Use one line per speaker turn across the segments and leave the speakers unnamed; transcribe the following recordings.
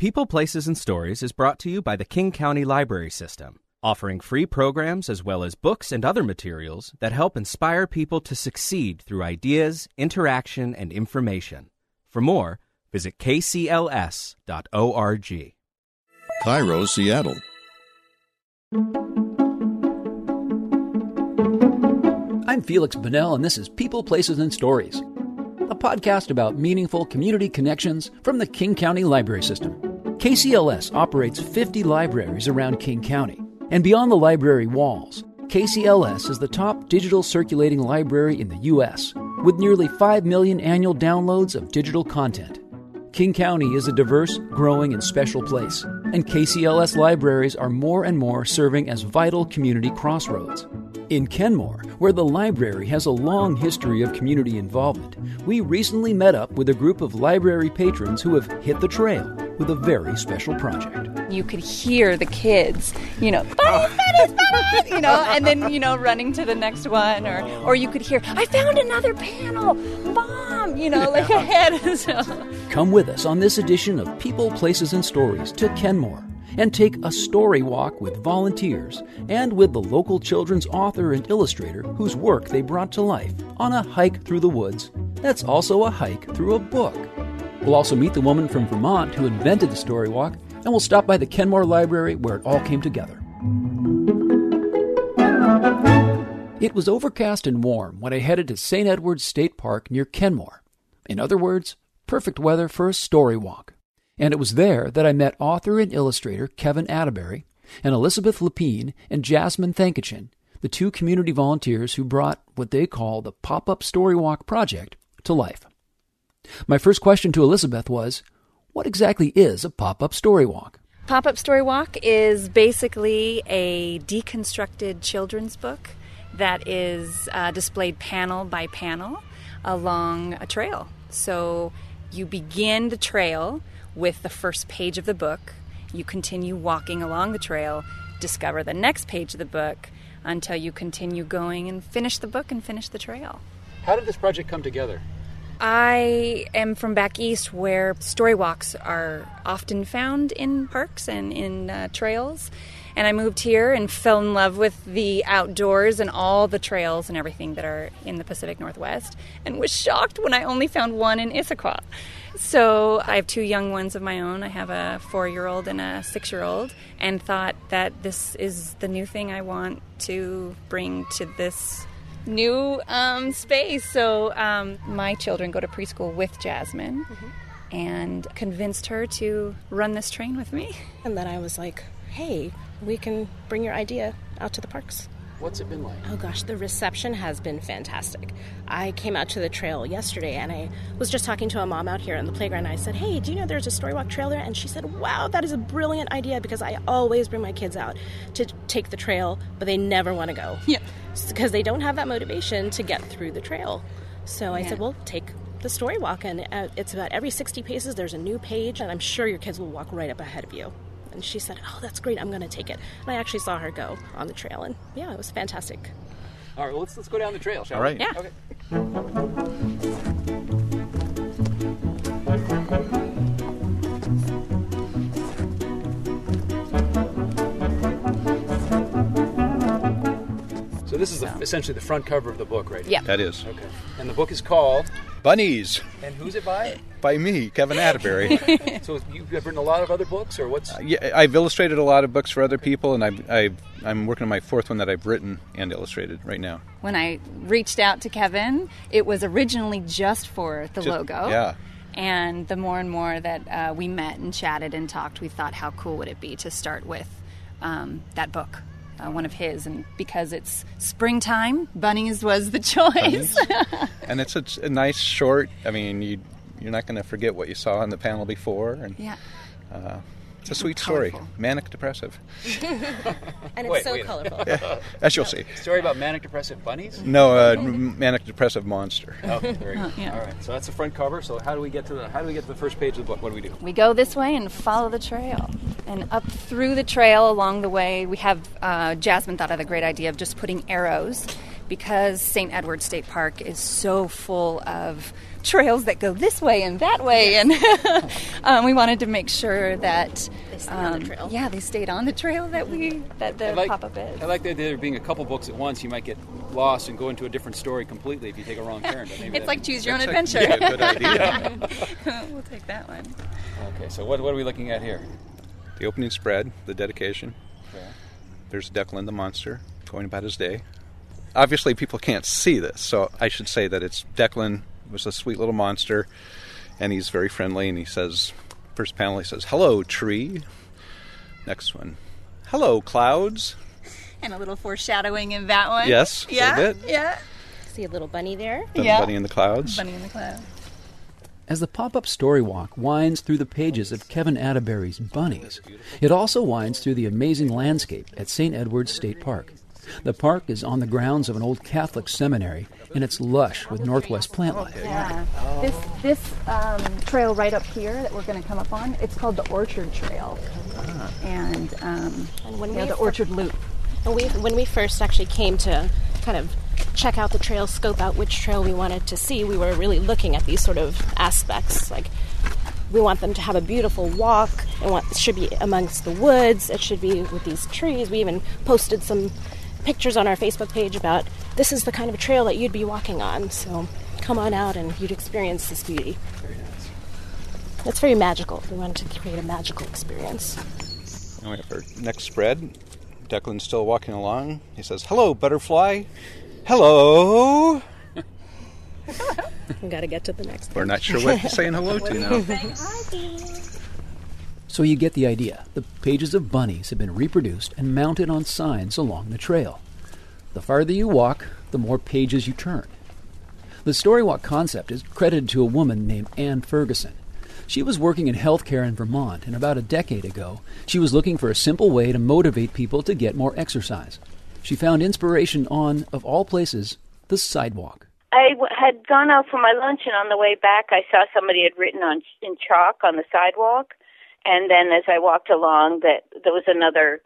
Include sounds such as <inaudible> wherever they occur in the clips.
People, Places, and Stories is brought to you by the King County Library System, offering free programs as well as books and other materials that help inspire people to succeed through ideas, interaction, and information. For more, visit kcls.org.
Cairo, Seattle.
I'm Felix Bonnell, and this is People, Places, and Stories, a podcast about meaningful community connections from the King County Library System. KCLS operates 50 libraries around King County, and beyond the library walls, KCLS is the top digital circulating library in the U.S., with nearly 5 million annual downloads of digital content. King County is a diverse, growing, and special place, and KCLS libraries are more and more serving as vital community crossroads. In Kenmore, where the library has a long history of community involvement, we recently met up with a group of library patrons who have hit the trail with a very special project.
You could hear the kids, you know, bunnies, bunnies, you know, and then, you know, running to the next one. Or, or you could hear, I found another panel, mom, you know, like ahead. <laughs> so.
Come with us on this edition of People, Places, and Stories to Kenmore and take a story walk with volunteers and with the local children's author and illustrator whose work they brought to life on a hike through the woods. That's also a hike through a book. We'll also meet the woman from Vermont who invented the story walk, and we'll stop by the Kenmore Library where it all came together. It was overcast and warm when I headed to St. Edward's State Park near Kenmore. In other words, perfect weather for a story walk. And it was there that I met author and illustrator Kevan Atteberry and Elizabeth Lapine and Jasmine Thankachin, the two community volunteers who brought what they call the Pop Up Story Walk project to life. My first question to Elizabeth was What exactly is a pop up story walk?
Pop Up Story Walk is basically a deconstructed children's book that is uh, displayed panel by panel along a trail. So you begin the trail with the first page of the book. You continue walking along the trail, discover the next page of the book until you continue going and finish the book and finish the trail.
How did this project come together?
I am from back east where story walks are often found in parks and in uh, trails. And I moved here and fell in love with the outdoors and all the trails and everything that are in the Pacific Northwest and was shocked when I only found one in Issaquah. So I have two young ones of my own. I have a four year old and a six year old, and thought that this is the new thing I want to bring to this new um, space. So um, my children go to preschool with Jasmine. Mm-hmm. And convinced her to run this train with me.
And then I was like, hey, we can bring your idea out to the parks.
What's it been like?
Oh gosh, the reception has been fantastic. I came out to the trail yesterday and I was just talking to a mom out here on the playground. I said, Hey, do you know there's a Storywalk trail there? And she said, Wow, that is a brilliant idea because I always bring my kids out to take the trail, but they never want to go.
Yeah.
Because they don't have that motivation to get through the trail. So I
Yeah.
said, Well, take the story walk and uh, it's about every 60 paces there's a new page and i'm sure your kids will walk right up ahead of you and she said oh that's great i'm going to take it and i actually saw her go on the trail and yeah it was fantastic
All right, well, let's let's go down the trail, shall
All right.
we?
Yeah.
Okay. This is the, essentially the front cover of the book, right? here.
Yeah.
That is.
Okay. And the book is called.
Bunnies
And who's it by?
by me, Kevan Atteberry. <laughs>
so you have written a lot of other books, or what's?
yeah, I've illustrated a lot of books for other people, and I've, I've, I'm working on my fourth one that I've written and illustrated right now.
When I reached out to Kevan, it was originally just for the
Just-
logo.
yeah.
And the more and more that uh, we met and chatted and talked, we thought, how cool would it be to start with um, that book, uh, one of his? And because it's springtime, bunnies was the <laughs> choice.
And it's a, a nice short. I mean, you, you're not going to forget what you saw on the panel before, and
yeah.
It's a sweet story,
Colorful.
manic depressive, <laughs>
and it's
Wait,
so
wait.
colorful
as you'll see.
Story about manic depressive bunnies.
No, uh, manic depressive monster.
Oh, very good.
yeah.
All right, so that's the front cover. So how do we get to the how do we get to the first page of the book? What do we do?
We go this way and follow the trail. And up through the trail along the way, we have uh, Jasmine thought of the great idea of just putting arrows because St. Edward State Park is so full of trails that go this way and that way, and <laughs> um, we wanted to make sure that
They stay on the
um,
trail.
Yeah, they stayed on the trail that we that the
I like,
pop up is.
I like the idea of there being a couple books at once. You might get lost and go into a different story completely if you take a wrong turn. But maybe
it's like choose your own adventure.
a- yeah, good <laughs> idea. <laughs>
we'll take that one.
Okay, so what, what are we looking at here?
The opening spread, the dedication.
Okay.
There's Declan the monster going about his day. Obviously, people can't see this, so I should say that it's Declan was a sweet little monster, and he's very friendly. And he says, first panel, he says, "Hello, tree." Next one, "Hello, clouds."
And a little foreshadowing in that one.
Yes,
Yeah.
little bit.
Yeah.
See a little bunny there?
The
Yeah.
bunny in the clouds.
Bunny in the clouds.
As the pop up story walk winds through the pages of Kevan Atteberry's Bunnies, it also winds through the amazing landscape at St. Edward's State Park. The park is on the grounds of an old Catholic seminary, and it's lush with northwest plant life.
Yeah. This this um, trail right up here that we're going to come up on, it's called the Orchard Trail. And, um,
And when
yeah,
we
the
fir-
Orchard Loop.
And we, when we first actually came to kind of check out the trail, scope out which trail we wanted to see, we were really looking at these sort of aspects. Like, we want them to have a beautiful walk. It, want, it should be amongst the woods. It should be with these trees. We even posted some pictures on our Facebook page about this is the kind of trail that you'd be walking on. So come on out and you'd experience this beauty. It's very magical. We wanted to create a magical experience.
And we have our next spread. Declan's still walking along. He says, "Hello, butterfly." Hello. <laughs>
We got to get to the next.
We're not sure what he's saying hello to now. <laughs>
So you get the idea. The pages of bunnies have been reproduced and mounted on signs along the trail. The farther you walk, the more pages you turn. The Storywalk concept is credited to a woman named Anne Ferguson. She was working in healthcare in Vermont, and about a decade ago, she was looking for a simple way to motivate people to get more exercise. She found inspiration on, of all places, the sidewalk.
I w- had gone out for my lunch, and on the way back, I saw somebody had written on in chalk on the sidewalk. And then, as I walked along, that there was another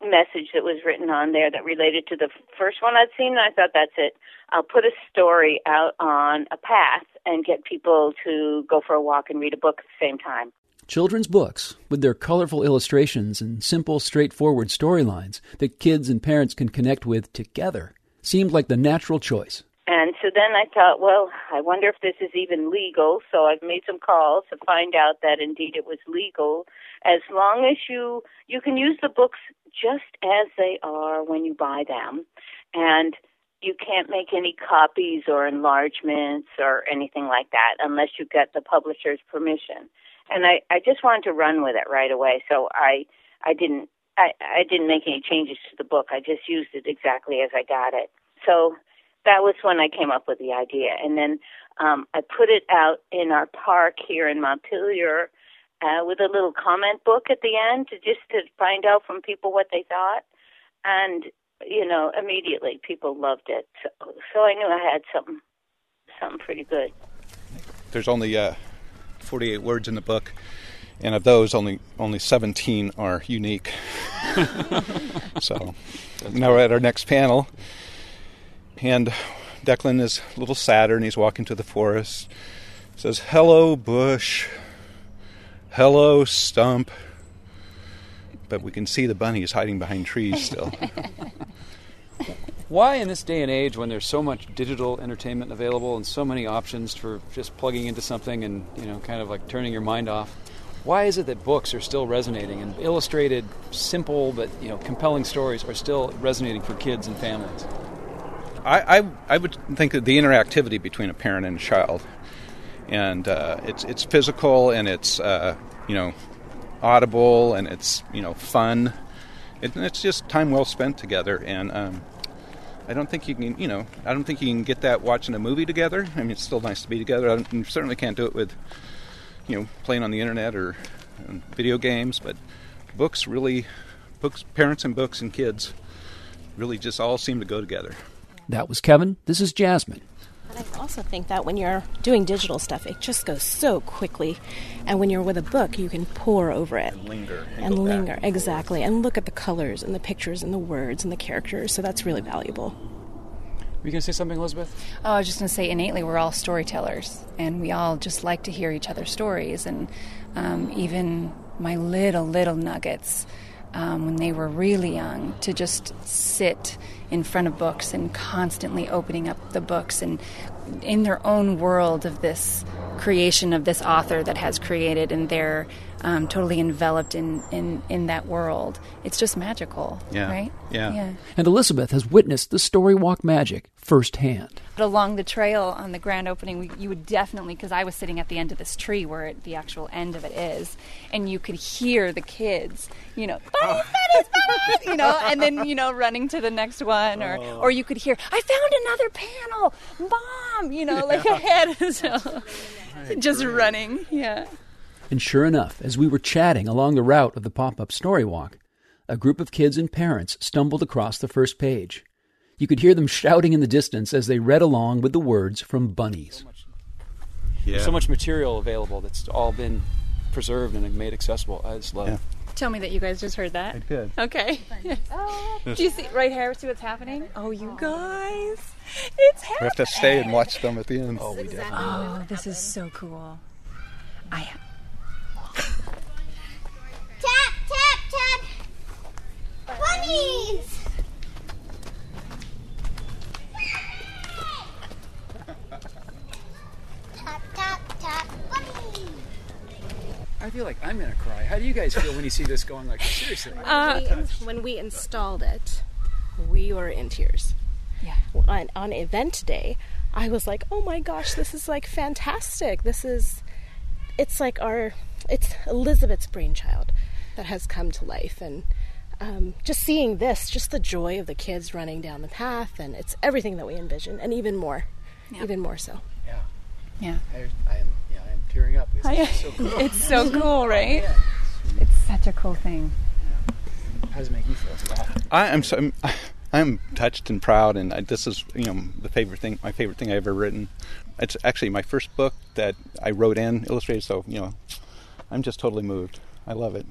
message that was written on there that related to the first one I'd seen. And I thought, that's it. I'll put a story out on a path and get people to go for a walk and read a book at the same time.
Children's books, with their colorful illustrations and simple, straightforward storylines that kids and parents can connect with together, seemed like the natural choice.
And so then I thought, well, I wonder if this is even legal. So I've made some calls to find out that indeed it was legal, as long as you you can use the books just as they are when you buy them, and you can't make any copies or enlargements or anything like that unless you get the publisher's permission. And I I just wanted to run with it right away, so I I didn't I I didn't make any changes to the book. I just used it exactly as I got it. So that was when I came up with the idea. And then um, I put it out in our park here in Montpelier uh, with a little comment book at the end to just to find out from people what they thought. And you know, immediately people loved it. So, so I knew I had something something pretty good.
There's only uh, 48 words in the book, and of those, only only 17 are unique. <laughs> so now we're at our next panel, and Declan is a little sadder, and he's walking to the forest. says, "Hello, bush. Hello, stump." But we can see the bunny is hiding behind trees still. <laughs>
Why, in this day and age, when there's so much digital entertainment available and so many options for just plugging into something and you know, kind of like turning your mind off, why is it that books are still resonating and illustrated, simple but you know, compelling stories are still resonating for kids and families?
I, I, I would think of the interactivity between a parent and a child, and uh, it's it's physical and it's uh, you know audible and it's you know fun. It, it's just time well spent together, and um, I don't think you can you know I don't think you can get that watching a movie together. I mean, it's still nice to be together. I you certainly can't do it with you know playing on the internet or um, video games, but books really books parents and books and kids really just all seem to go together.
That was Kevan. This is Jasmine.
And I also think that when you're doing digital stuff, it just goes so quickly. And when you're with a book, you can pore over it.
linger and
And
go back.
linger, exactly. And look at the colors and the pictures and the words and the characters. So that's really valuable.
Were you going to say something, Elizabeth?
Oh, I was just going to say innately we're all storytellers, and we all just like to hear each other's stories. And um, even my little, little nuggets, um, when they were really young, to just sit in front of books and constantly opening up the books and in their own world of this creation of this author that has created and they're um, totally enveloped in, in, in that world. It's just magical,
Yeah.
right?
Yeah.
Yeah.
And Elizabeth has witnessed the story walk magic firsthand.
But along the trail on the grand opening, we, you would definitely, because I was sitting at the end of this tree where it, the actual end of it is, and you could hear the kids, you know, bunnies, bunnies, bunnies, you know, and then you know running to the next one, or or you could hear, I found another panel, mom, you know, like ahead, <laughs> so just running, yeah.
And sure enough, as we were chatting along the route of the pop up story walk, a group of kids and parents stumbled across the first page. You could hear them shouting in the distance as they read along with the words from bunnies.
Yeah.
So much material available that's all been preserved and made accessible. I just love
Yeah.
it.
Tell me that you guys just heard that.
I did.
Okay. <laughs> Do you see right here? See what's happening? Oh, you guys, it's happening.
We have to stay and watch them at the end.
Oh, we did.
Oh, this is so cool. I
tap. Bunnies! Tap, tap, tap. Bunnies!
I feel like I'm going to cry. How do you guys feel when you see this going like seriously?
When we- when we installed it, we were in tears.
Yeah.
On, on event day, I was like, "Oh my gosh, this is like fantastic! This is, it's like our, it's Elizabeth's brainchild that has come to life, and um, just seeing this, just the joy of the kids running down the path, and it's everything that we envisioned, and even more, even more so.
yeah.
yeah.
I, I am. Yeah, I am tearing up. It's, it's so cool. <laughs>
It's so cool, right? It's such a cool thing.
How does it make you feel? Wow.
I am so I'm, I'm touched and proud, and I, this is you know the favorite thing, my favorite thing I've ever written. It's actually my first book that I wrote and illustrated, so you know I'm just totally moved. I love it.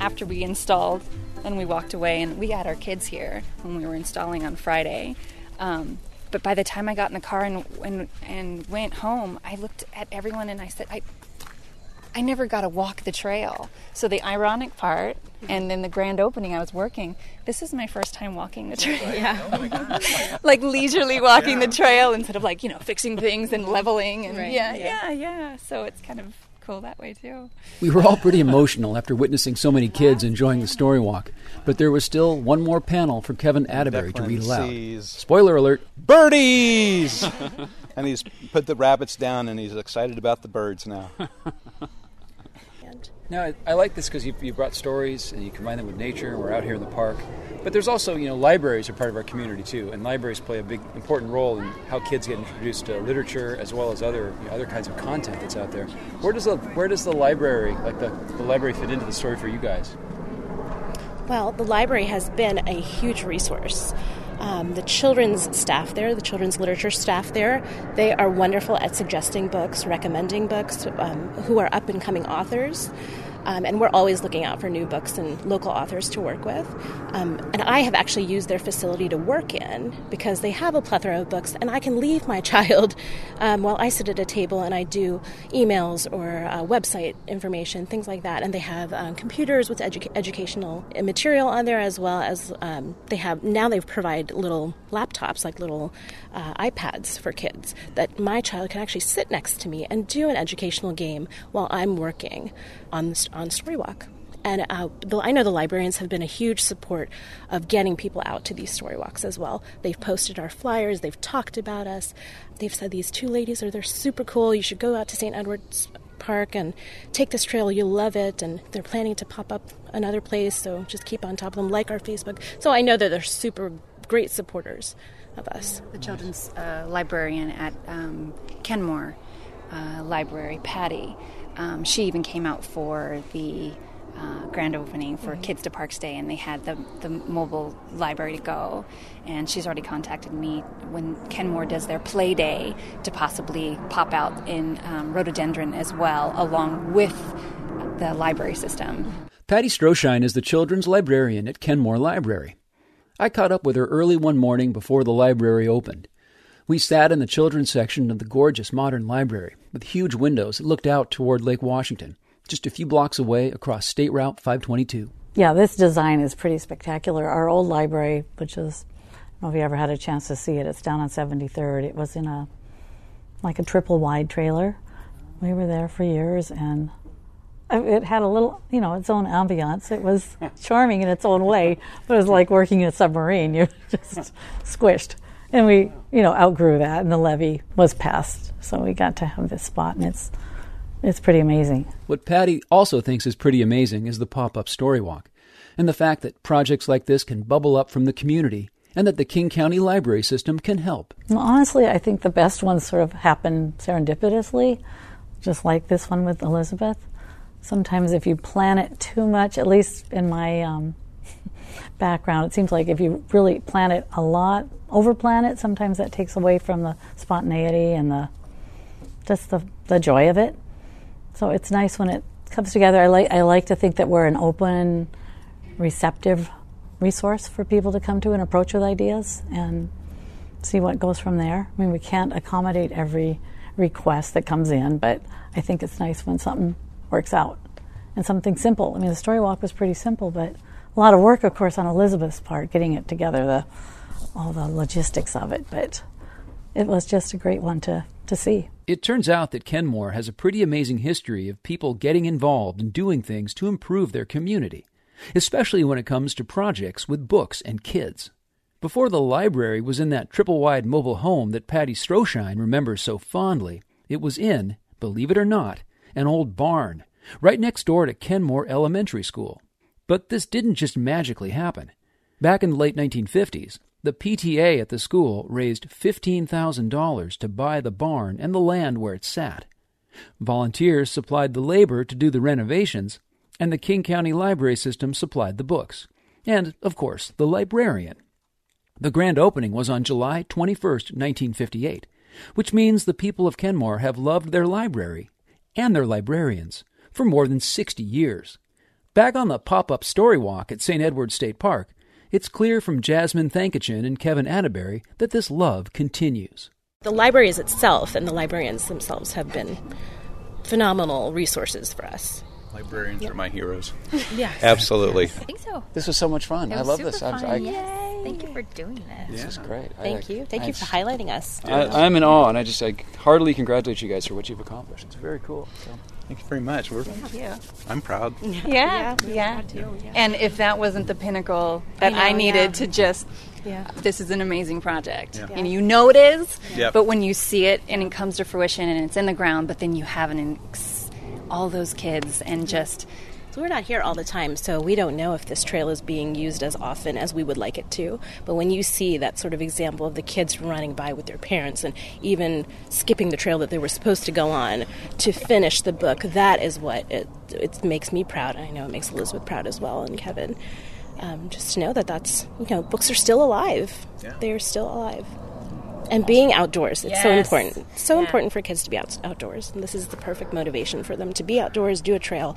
After we installed and we walked away, and we had our kids here when we were installing on Friday. Um, but by the time I got in the car and, and and went home, I looked at everyone and I said, I I never got to walk the trail. So the ironic part, and then the grand opening, I was working. This is my first time walking the trail. Yeah, oh <laughs> like leisurely walking the trail instead of like you know fixing things and leveling and
Right.
yeah,
Yeah.
yeah, yeah. So it's kind of cool that way too.
We were all pretty emotional after witnessing so many kids enjoying the story walk, but there was still one more panel for Kevan Atteberry to read aloud.
sees
Spoiler alert.
birdies, <laughs> and he's put the rabbits down, and he's excited about the birds now. <laughs>
Now, I, like this because you, you brought stories and you combine them with nature, and we're out here in the park. But there's also, you know, libraries are part of our community too, and libraries play a big, important role in how kids get introduced to literature as well as other, you know, other kinds of content that's out there. Where does the where does the library, like the, the library, fit into the story for you guys?
Well, the library has been a huge resource. Um, the children's staff there, the children's literature staff there, they are wonderful at suggesting books, recommending books, um, who are up and coming authors. Um, and we're always looking out for new books and local authors to work with. Um, and I have actually used their facility to work in because they have a plethora of books, and I can leave my <laughs> child um, while I sit at a table and I do emails or uh, website information, things like that. And they have um, computers with edu- educational material on there as well as um, they have now they provide little laptops, like little uh, iPads for kids that my child can actually sit next to me and do an educational game while I'm working on the, on Storywalk. And uh, the, I know the librarians have been a huge support of getting people out to these story walks as well. They've posted our flyers, they've talked about us. They've said these two ladies are they're super cool. You should go out to St. Edward's Park and take this trail. You'll love it. And they're planning to pop up another place, so just keep on top of them. Like our Facebook. So I know that they're super great supporters of us.
the children's uh, librarian at um, Kenmore uh, Library, Patty. Um, she even came out for the uh, grand opening for Kids to Parks Day, and they had the, the mobile library to go. And she's already contacted me when Kenmore does their play day to possibly pop out in um, rhododendron as well, along with the library system.
Patty Stroshine is the children's librarian at Kenmore Library. I caught up with her early one morning before the library opened. We sat in the children's section of the gorgeous modern library with huge windows that looked out toward Lake Washington, just a few blocks away across State Route 522.
Yeah, this design is pretty spectacular. Our old library, which is, I don't know if you ever had a chance to see it, it's down on 73rd. It was in a, like a triple wide trailer. We were there for years and it had a little, you know, its own ambiance. It was <laughs> charming in its own way, but it was like working in a submarine. <laughs> You're just squished. And we, you know, outgrew that, and the levee was passed, so we got to have this spot, and it's it's pretty amazing.
What Patty also thinks is pretty amazing is the pop-up story walk, and the fact that projects like this can bubble up from the community, and that the King County Library System can help.
Well, honestly, I think the best ones sort of happen serendipitously, just like this one with Elizabeth sometimes if you plan it too much, at least in my um, background, it seems like if you really plan it a lot, over plan it, sometimes that takes away from the spontaneity and the just the, the joy of it. So it's nice when it comes together. I like I like to think that we're an open, receptive resource for people to come to and approach with ideas and see what goes from there. I mean, we can't accommodate every request that comes in, but I think it's nice when something works out. And something simple. I mean, the story walk was pretty simple, but a lot of work, of course, on Elizabeth's part, getting it together, the all the logistics of it. But it was just a great one to, to see.
It turns out that Kenmore has a pretty amazing history of people getting involved and doing things to improve their community, especially when it comes to projects with books and kids. Before the library was in that triple wide mobile home that Patty Stroshine remembers so fondly, it was in, believe it or not, an old barn, right next door to Kenmore Elementary School. But this didn't just magically happen. Back in the late 1950s, the PTA at the school raised $15,000 to buy the barn and the land where it sat. Volunteers supplied the labor to do the renovations, and the King County Library System supplied the books. And, of course, the librarian. The grand opening was on July 21, 1958, which means the people of Kenmore have loved their library and their librarians for more than 60 years. Back on the pop up story walk at St. Edward State Park, it's clear from Jasmine Thankachin and Kevan Atteberry that this love continues.
The libraries itself and the librarians themselves have been phenomenal resources for us.
Librarians yep. are my heroes. <laughs>
yes.
Absolutely. I
think so.
This was so much fun.
I
love
this.
Fun.
I, Yay. Thank you for doing this.
This
yeah.
is great.
Thank I, you. Thank I, you for highlighting us.
I, am in awe, and I just I heartily congratulate you guys for what you've accomplished. It's very cool. So.
Thank you very much. We're,
Thank you.
I'm proud.
Yeah, yeah. yeah. And if that wasn't the pinnacle that I, know, I needed yeah. to just yeah. this is an amazing project. Yeah. And you know it is,
yep.
but when you see it and it comes to fruition and it's in the ground, but then you have an all those kids and just
so we're not here all the time, so we don't know if this trail is being used as often as we would like it to. But when you see that sort of example of the kids running by with their parents and even skipping the trail that they were supposed to go on to finish the book, that is what it, it makes me proud. I know it makes Elizabeth proud as well, and Kevan. Um, just to know that that's you know books are still alive. Yeah. They are still alive and being outdoors it's yes. so important so yeah. important for kids to be out- outdoors and this is the perfect motivation for them to be outdoors do a trail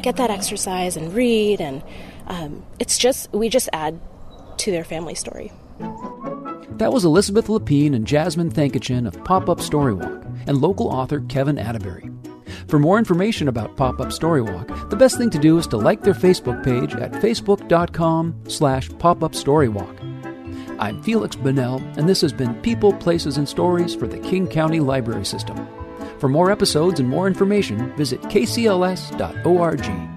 get that exercise and read, and um, it's just we just add to their family story.
That was Elizabeth Lapine and Jasmine Thankachin of Pop Up Story Walk and local author Kevan Atteberry. For more information about Pop Up Story Walk, the best thing to do is to like their Facebook page at facebook.com slash popupstorywalk. I'm Felix Bonnell, and this has been People, Places, and Stories for the King County Library System. For more episodes and more information, visit kcls.org.